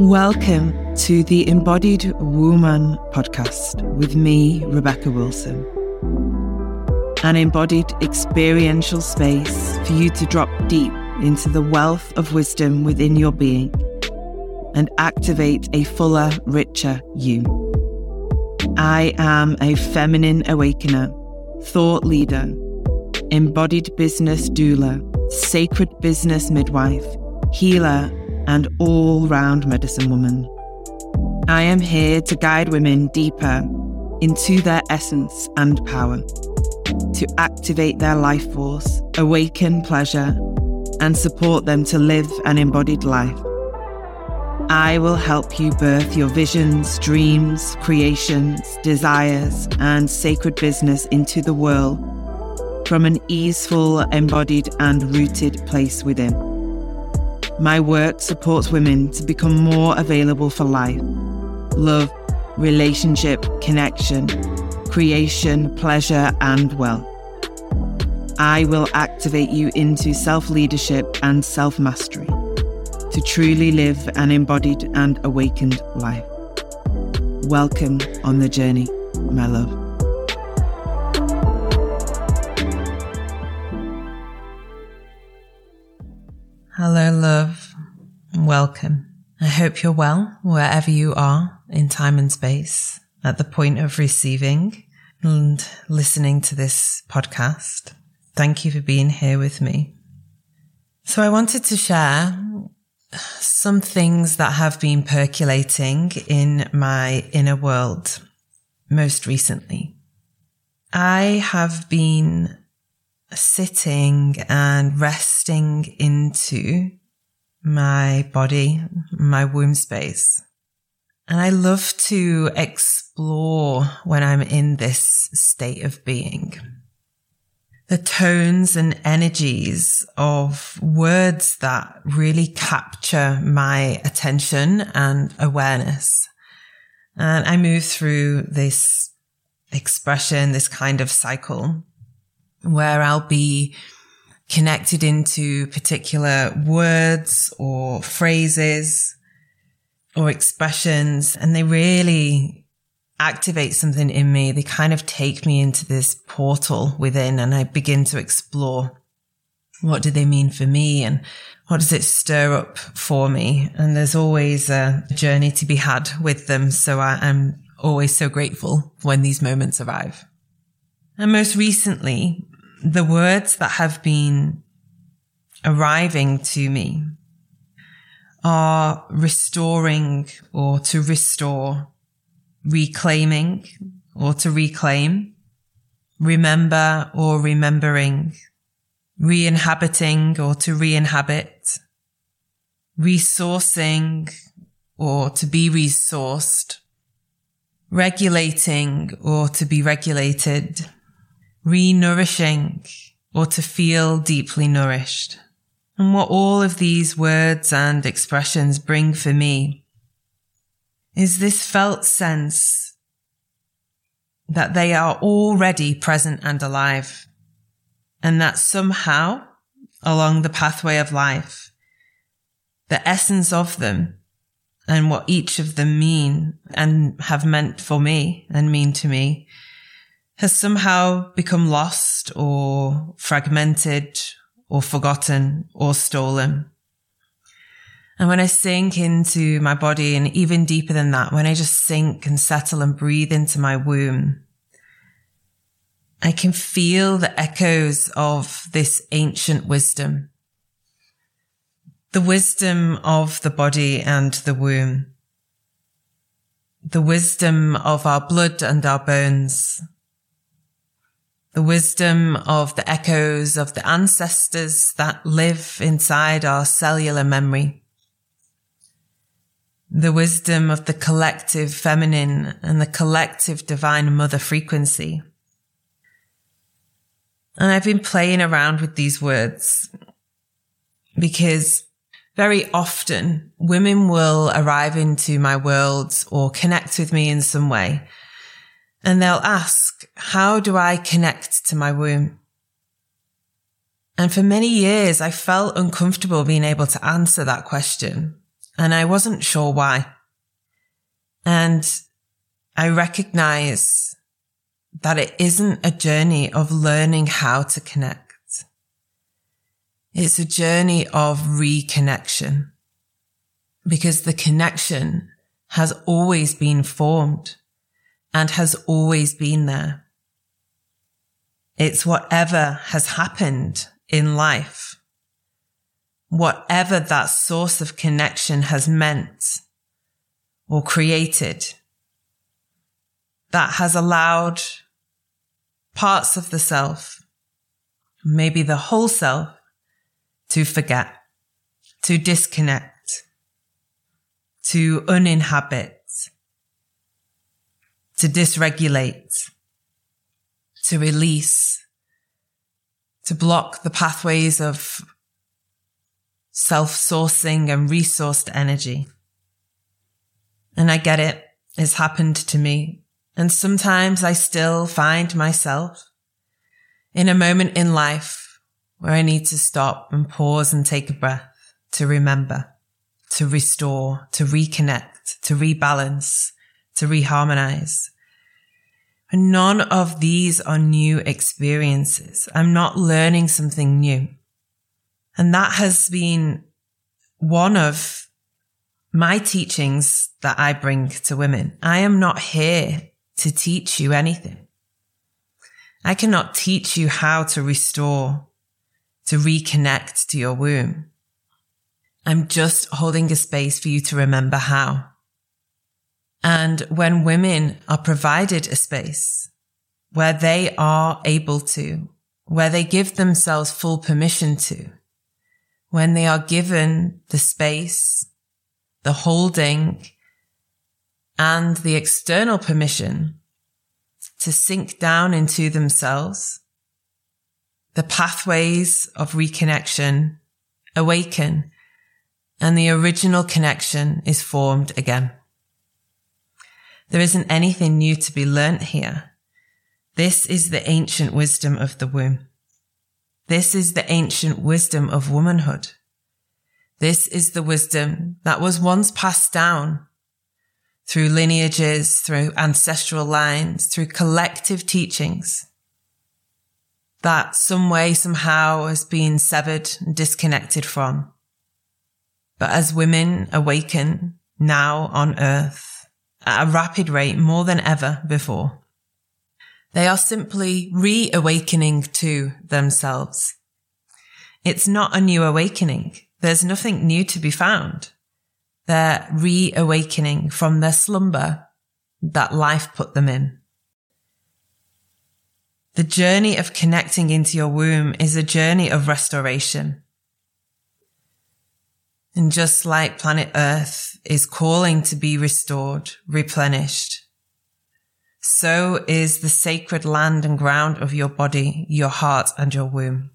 Welcome to the Embodied Woman podcast with me, Rebecca Wilson. An embodied experiential space for you to drop deep into the wealth of wisdom within your being and activate a fuller, richer you. I am a feminine awakener, thought leader, embodied business doula, sacred business midwife, healer, and all round medicine woman. I am here to guide women deeper into their essence and power, to activate their life force, awaken pleasure, and support them to live an embodied life. I will help you birth your visions, dreams, creations, desires, and sacred business into the world from an easeful, embodied, and rooted place within. My work supports women to become more available for life, love, relationship, connection, creation, pleasure, and wealth. I will activate you into self leadership and self mastery to truly live an embodied and awakened life. Welcome on the journey, my love. Welcome. I hope you're well wherever you are in time and space at the point of receiving and listening to this podcast. Thank you for being here with me. So I wanted to share some things that have been percolating in my inner world most recently. I have been sitting and resting into my body, my womb space. And I love to explore when I'm in this state of being the tones and energies of words that really capture my attention and awareness. And I move through this expression, this kind of cycle where I'll be connected into particular words or phrases or expressions. And they really activate something in me. They kind of take me into this portal within and I begin to explore what do they mean for me and what does it stir up for me? And there's always a journey to be had with them. So I, am always so grateful when these moments arrive. And most recently, the words that have been arriving to me are restoring or to restore reclaiming or to reclaim, remember or remembering, re-inhabiting or to re-inhabit, resourcing or to be resourced, regulating or to be regulated, re-nourishing or to feel deeply nourished. And what all of these words and expressions bring for me is this felt sense that they are already present and alive and that somehow along the pathway of life, the essence of them and what each of them mean and have meant for me and mean to me has somehow become lost or fragmented or forgotten or stolen. And when I sink into my body and even deeper than that, when I just sink and settle and breathe into my womb, I can feel the echoes of this ancient wisdom. The wisdom of the body and the womb. The wisdom of our blood and our bones. The wisdom of the echoes of the ancestors that live inside our cellular memory the wisdom of the collective feminine and the collective divine mother frequency. And I've been playing around with these words because very often women will arrive into my world or connect with me in some way. And they'll ask, how do I connect to my womb? And for many years, I felt uncomfortable being able to answer that question and I wasn't sure why. And I recognize that it isn't a journey of learning how to connect. It's a journey of reconnection because the connection has always been formed and has always been there. It's whatever has happened in life, whatever that source of connection has meant or created that has allowed parts of the self, maybe the whole self, to forget, to disconnect, to uninhabit, to dysregulate, to release, to block the pathways of self-sourcing and resourced energy. And I get it. It's happened to me and sometimes I still find myself in a moment in life where I need to stop and pause and take a breath to remember, to restore, to reconnect, to rebalance, to reharmonize. None of these are new experiences. I'm not learning something new. And that has been one of my teachings that I bring to women. I am not here to teach you anything. I cannot teach you how to restore, to reconnect to your womb. I'm just holding a space for you to remember how. And when women are provided a space where they are able to, where they give themselves full permission to, when they are given the space, the holding, and the external permission to sink down into themselves, the pathways of reconnection awaken and the original connection is formed again. There isn't anything new to be learnt here. This is the ancient wisdom of the womb. This is the ancient wisdom of womanhood. This is the wisdom that was once passed down through lineages, through ancestral lines, through collective teachings that some way, somehow has been severed and disconnected from. But as women awaken now on earth at a rapid rate more than ever before, they are simply reawakening to themselves. It's not a new awakening. There's nothing new to be found their reawakening from their slumber that life put them in. The journey of connecting into your womb is a journey of restoration. And just like planet Earth is calling to be restored, replenished, so is the sacred land and ground of your body, your heart and your womb.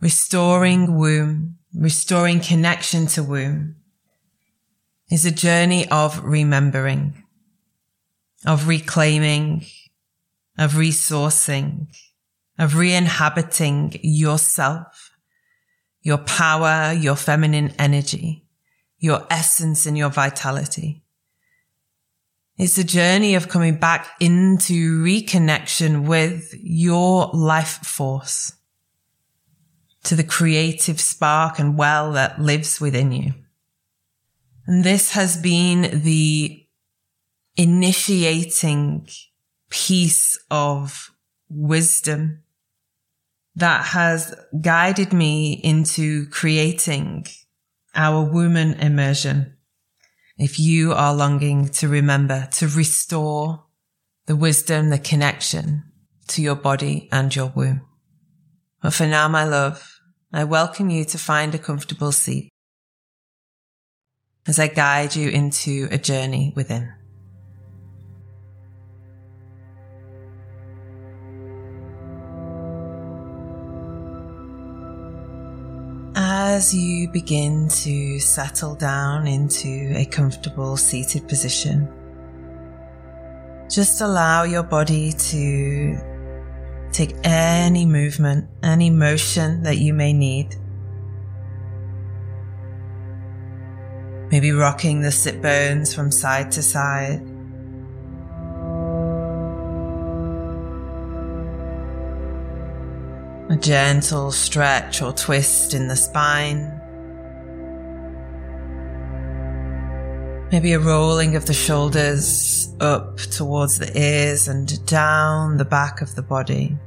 Restoring womb restoring connection to womb is a journey of remembering, of reclaiming, of resourcing, of re-inhabiting yourself, your power, your feminine energy, your essence and your vitality. It's a journey of coming back into reconnection with your life force to the creative spark and well that lives within you. And this has been the initiating piece of wisdom that has guided me into creating our Womban Immersion. If you are longing to remember to restore the wisdom, the connection to your body and your womb. But for now, my love, I welcome you to find a comfortable seat as I guide you into a journey within. As you begin to settle down into a comfortable seated position, just allow your body to Take any movement, any motion that you may need. Maybe rocking the sit bones from side to side. A gentle stretch or twist in the spine. Maybe a rolling of the shoulders up towards the ears and down the back of the body.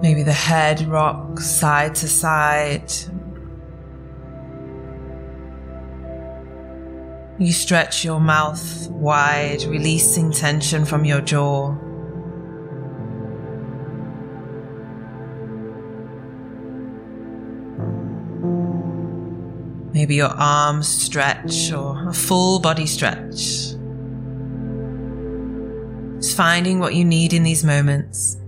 Maybe the head rocks side to side. You stretch your mouth wide, releasing tension from your jaw. Maybe your arms stretch or a full body stretch. Just finding what you need in these moments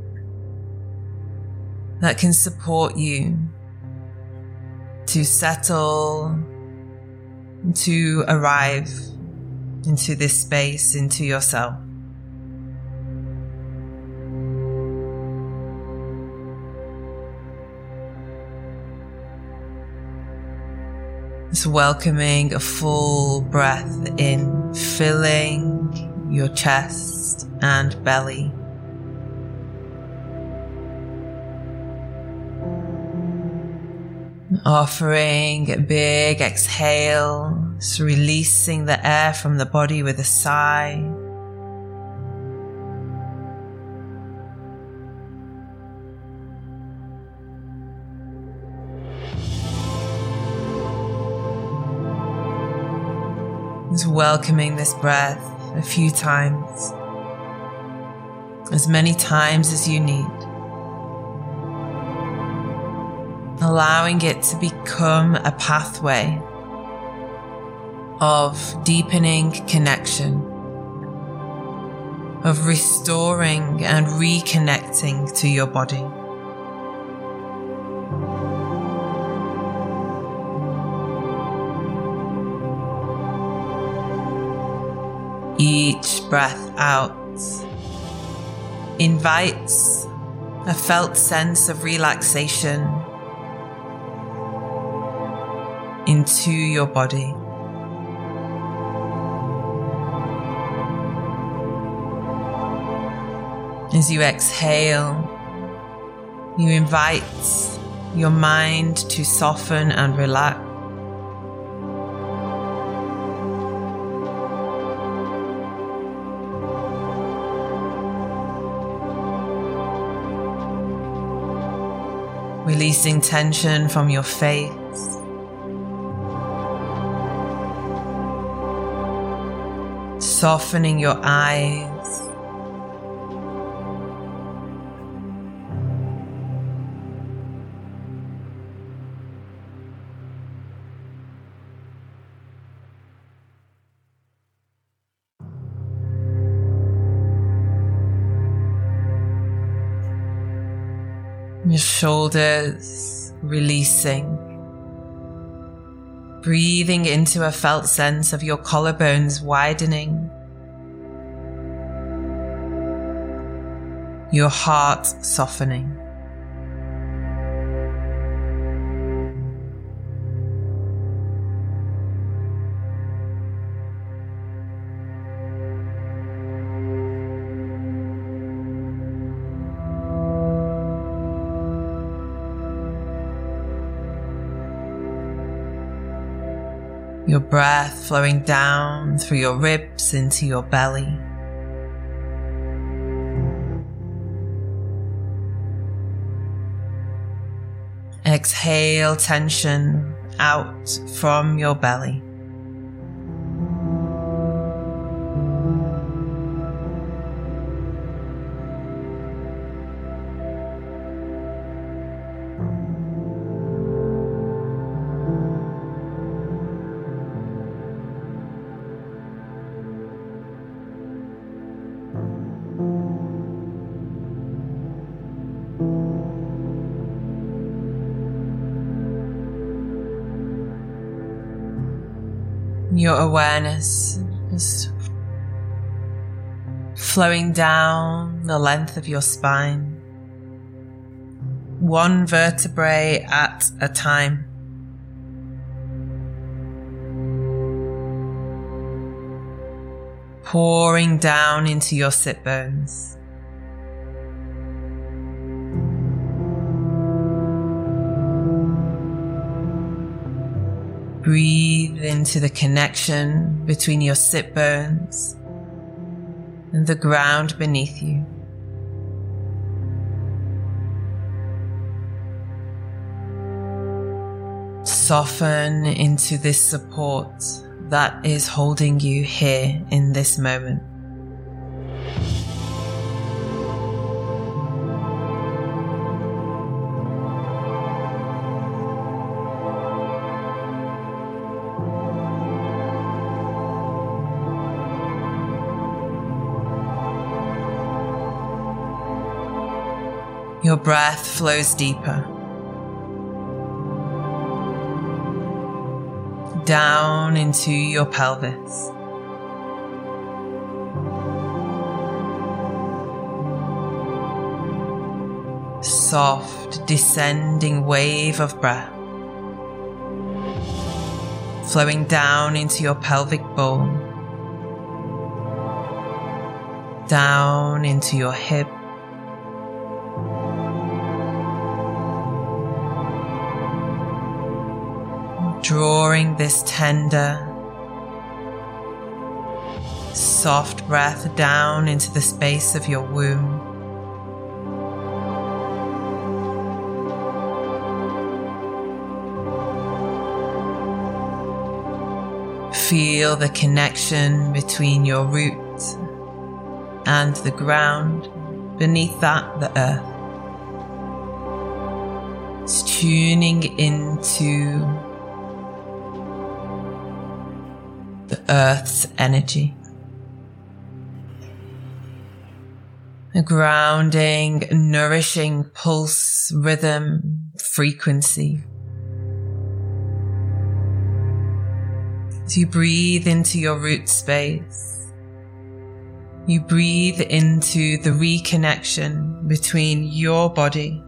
that can support you to settle, to arrive into this space, into yourself. It's welcoming a full breath in, filling your chest and belly. Offering a big exhale, releasing the air from the body with a sigh. Just welcoming this breath a few times, as many times as you need. Allowing it to become a pathway of deepening connection, of restoring and reconnecting to your body. Each breath out invites a felt sense of relaxation into your body. As you exhale, you invite your mind to soften and relax. Releasing tension from your face. Softening your eyes. Your shoulders releasing breathing into a felt sense of your collarbones widening, your heart softening. your breath flowing down through your ribs into your belly. Exhale tension out from your belly. Your awareness is flowing down the length of your spine, one vertebrae at a time. Pouring down into your sit bones. Breathe into the connection between your sit bones and the ground beneath you. Soften into this support that is holding you here in this moment. Your breath flows deeper. Down into your pelvis. Soft descending wave of breath flowing down into your pelvic bone, down into your hip, drawing this tender, soft breath down into the space of your womb. Feel the connection between your root and the ground, beneath that, the earth. It's tuning into the earth's energy. A grounding, nourishing pulse, rhythm, frequency. As you breathe into your root space, you breathe into the reconnection between your body,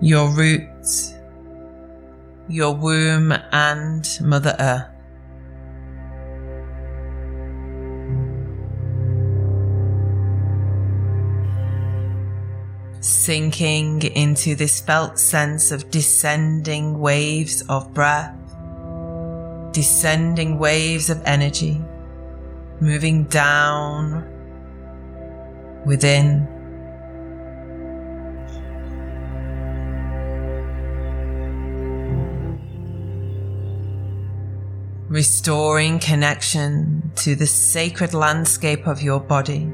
your roots, your womb and Mother Earth. Sinking into this felt sense of descending waves of breath, descending waves of energy, moving down within restoring connection to the sacred landscape of your body.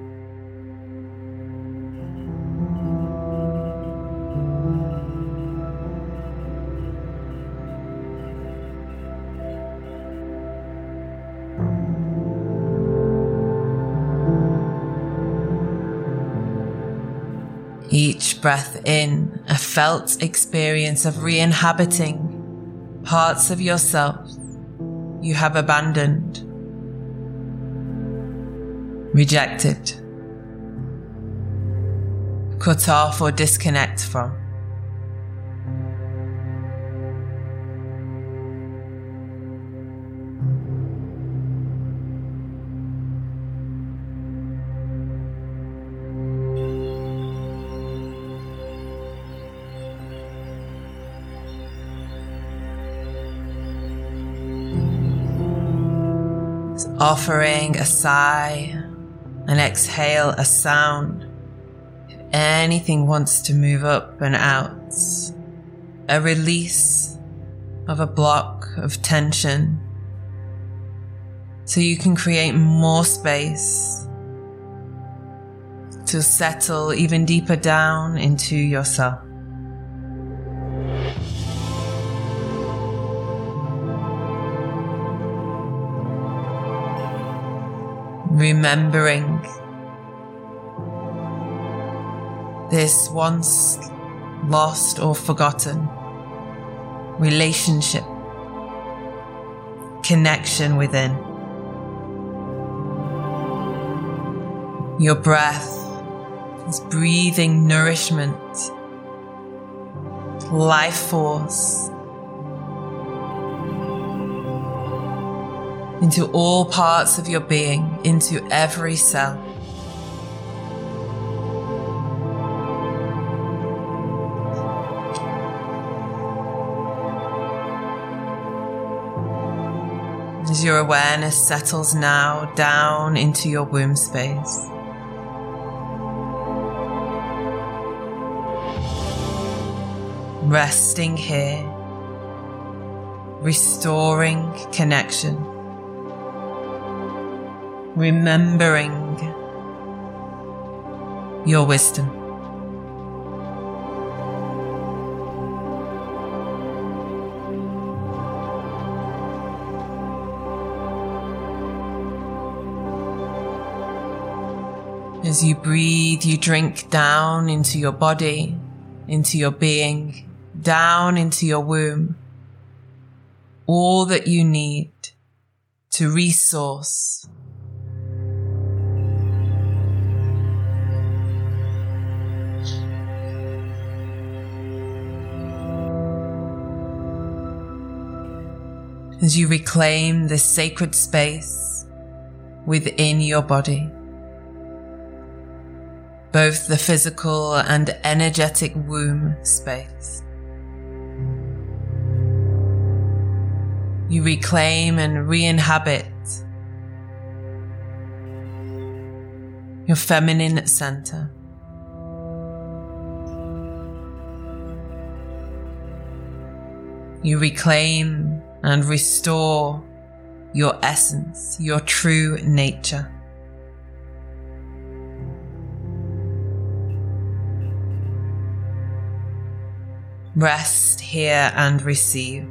Each breath in, a felt experience of re inhabiting parts of yourself you have abandoned, rejected, cut off or disconnect from. Offering a sigh, and exhale a sound. If anything wants to move up and out, a release of a block of tension so you can create more space to settle even deeper down into yourself. Remembering this once lost or forgotten relationship, connection within. Your breath is breathing nourishment, life force into all parts of your being, into every cell. As your awareness settles now down into your womb space. Resting here, restoring connection, remembering your wisdom. As you breathe, you drink down into your body, into your being, down into your womb. All that you need to resource. As you reclaim this sacred space within your body both the physical and energetic womb space. You reclaim and re inhabit your feminine center. You reclaim and restore your essence, your true nature. Rest here and receive.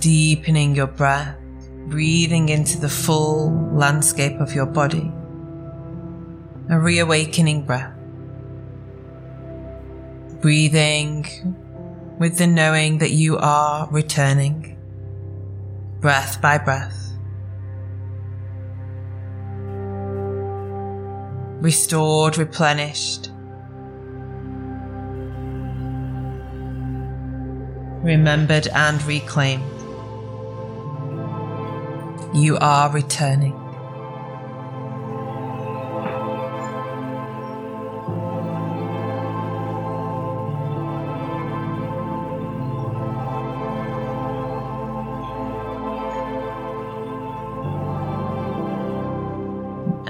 Deepening your breath, breathing into the full landscape of your body. A reawakening breath. Breathing with the knowing that you are returning, breath by breath. Restored, replenished, remembered and reclaimed. You are returning.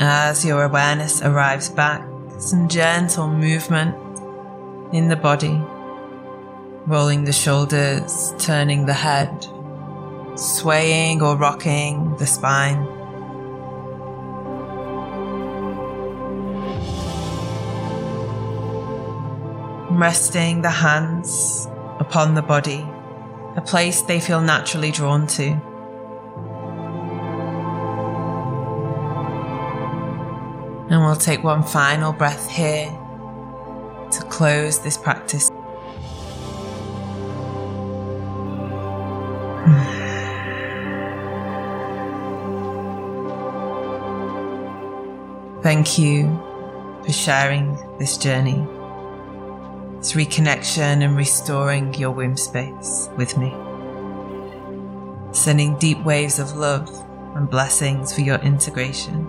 As your awareness arrives back, some gentle movement in the body rolling the shoulders, turning the head, swaying or rocking the spine. Resting the hands upon the body, a place they feel naturally drawn to. And we'll take one final breath here to close this practice. Thank you for sharing this journey. It's reconnection and restoring your womb space with me. Sending deep waves of love and blessings for your integration.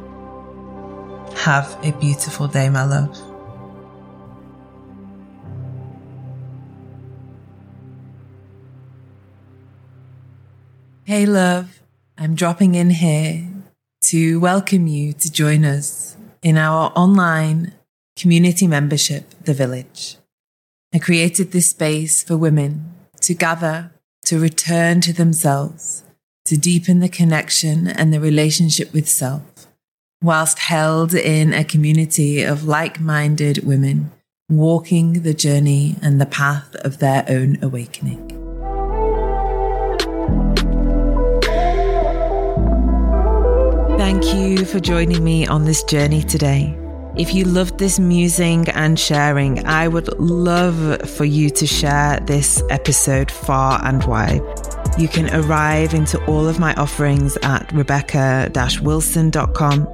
Have a beautiful day, my love. Hey, love, I'm dropping in here to welcome you to join us in our online community membership, The Village. I created this space for women to gather, to return to themselves, to deepen the connection and the relationship with self, whilst held in a community of like minded women walking the journey and the path of their own awakening. Thank you for joining me on this journey today. If you loved this musing and sharing, I would love for you to share this episode far and wide. You can arrive into all of my offerings at rebecca wilson.com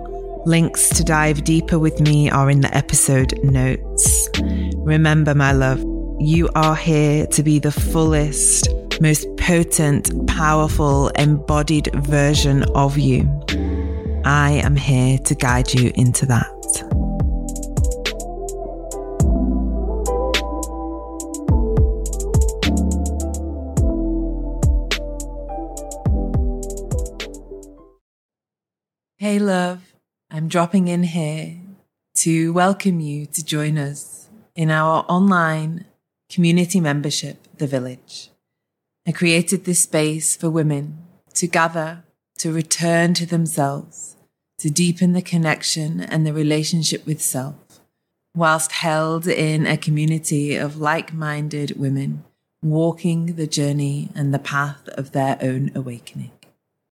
Links to dive deeper with me are in the episode notes. Remember, my love, you are here to be the fullest, most potent, powerful, embodied version of you. I am here to guide you into that. Hey, love. I'm dropping in here to welcome you to join us in our online community membership, The Village. I created this space for women to gather, to return to themselves, to deepen the connection and the relationship with self, whilst held in a community of like minded women walking the journey and the path of their own awakening.